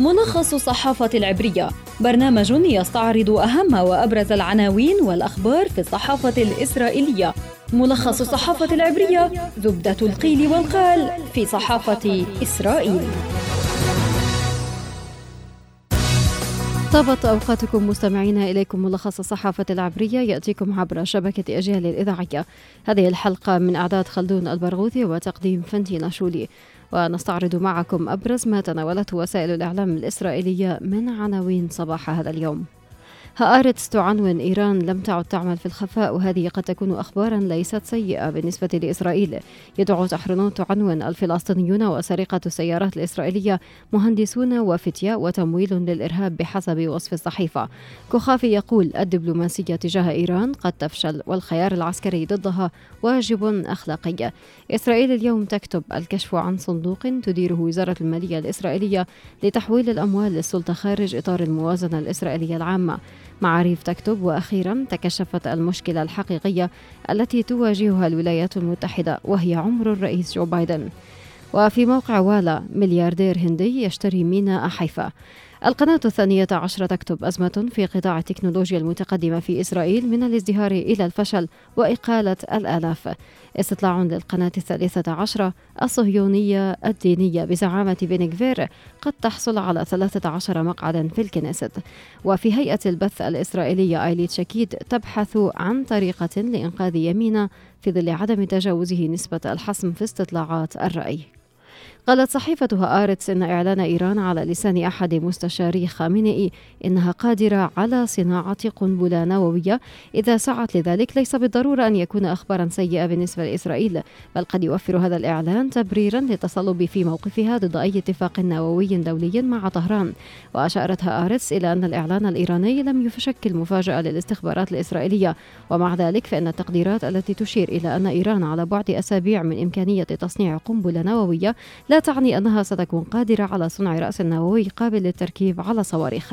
ملخص الصحافة العبرية. برنامج يستعرض أهم وأبرز العناوين والأخبار في الصحافة الإسرائيلية. ملخص الصحافة العبرية زبدة القيل والقال في صحافة إسرائيل. طابت أوقاتكم مستمعينا إليكم ملخص الصحافة العبرية يأتيكم عبر شبكة أجيال الإذاعية. هذه الحلقة من أعداد خلدون البرغوثي وتقديم فنتي ناشولي ونستعرض معكم أبرز ما تناولته وسائل الإعلام الإسرائيلية من عناوين صباح هذا اليوم. هآرتس تعنون إيران لم تعد تعمل في الخفاء وهذه قد تكون أخبارا ليست سيئة بالنسبة لإسرائيل. يدعو تحرنون تعنون الفلسطينيون وسرقة السيارات الإسرائيلية مهندسون وفتية وتمويل للإرهاب بحسب وصف الصحيفة. كوخافي يقول الدبلوماسية تجاه إيران قد تفشل والخيار العسكري ضدها واجب أخلاقي. إسرائيل اليوم تكتب الكشف عن صندوق تديره وزارة المالية الإسرائيلية لتحويل الأموال للسلطة خارج إطار الموازنة الإسرائيلية العامة. معاريف تكتب وأخيرا تكشفت المشكلة الحقيقية التي تواجهها الولايات المتحدة وهي عمر الرئيس جو بايدن. وفي موقع والا ملياردير هندي يشتري ميناء حيفا. القناة الثانية عشرة تكتب أزمة في قطاع التكنولوجيا المتقدمة في إسرائيل من الازدهار إلى الفشل وإقالة الآلاف. استطلاع للقناة الثالثة عشرة الصهيونية الدينية بزعامة بن غفير قد تحصل على 13 مقعدا في الكنيست. وفي هيئة البث الإسرائيلية آيليت شكيد تبحث عن طريقة لإنقاذ يمينة في ظل عدم تجاوزه نسبة الحسم في استطلاعات الرأي. قالت صحيفة هآرتس إن إعلان إيران على لسان أحد مستشاري خامنئي إنها قادرة على صناعة قنبلة نووية. إذا سعت لذلك ليس بالضرورة أن يكون أخبارا سيئة بالنسبة لإسرائيل بل قد يوفر هذا الإعلان تبريرا للتصلب في موقفها ضد أي اتفاق نووي دولي مع طهران. وأشارت هآرتس إلى أن الإعلان الإيراني لم يشكل مفاجأة للاستخبارات الإسرائيلية. ومع ذلك فإن التقديرات التي تشير إلى أن إيران على بعد أسابيع من إمكانية تصنيع قنبلة نووية لا تعني أنها ستكون قادرة على صنع رأس نووي قابل للتركيب على صواريخ.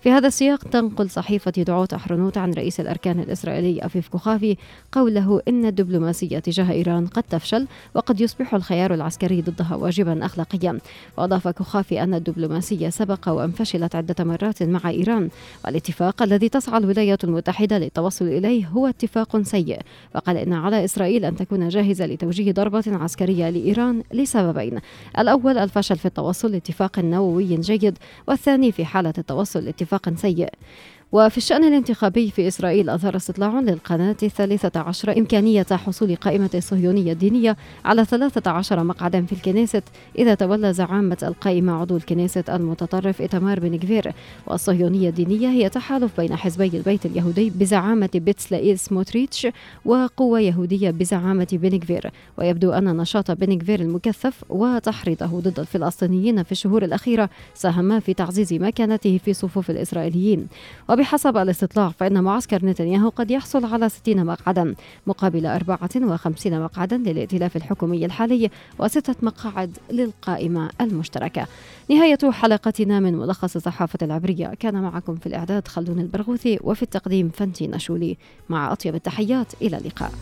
في هذا السياق تنقل صحيفة دعوت أحرنوت عن رئيس الأركان الإسرائيلي أفيف كوخافي قوله إن الدبلوماسية تجاه إيران قد تفشل وقد يصبح الخيار العسكري ضدها واجبا أخلاقيا. وأضاف كوخافي أن الدبلوماسية سبق وأن فشلت عدة مرات مع إيران والاتفاق الذي تسعى الولايات المتحدة للتوصل إليه هو اتفاق سيء. وقال إن على إسرائيل أن تكون جاهزة لتوجيه ضربة عسكرية لإيران لسببين الأول الفشل في التوصل لاتفاق نووي جيد والثاني في حالة التوصل لاتفاق سيء. وفي الشأن الانتخابي في إسرائيل أظهر استطلاع للقناة الثالثة عشر إمكانية حصول قائمة الصهيونية الدينية على 13 مقعدا في الكنيست إذا تولى زعامة القائمة عضو الكنيست المتطرف إتمار بن كفير. والصهيونية الدينية هي تحالف بين حزبي البيت اليهودي بزعامة بيتسلائيل سموتريتش وقوة يهودية بزعامة بن كفير. ويبدو أن نشاط بن كفير المكثف وتحريضه ضد الفلسطينيين في الشهور الأخيرة ساهم في تعزيز مكانته في صفوف الإسرائيليين. وبحسب الاستطلاع فإن معسكر نتنياهو قد يحصل على 60 مقعدا مقابل 54 مقعدا للائتلاف الحكومي الحالي وستة مقاعد للقائمة المشتركة. نهاية حلقتنا من ملخص الصحافة العبرية. كان معكم في الإعداد خلدون البرغوثي وفي التقديم فنتي نشولي مع أطيب التحيات إلى اللقاء.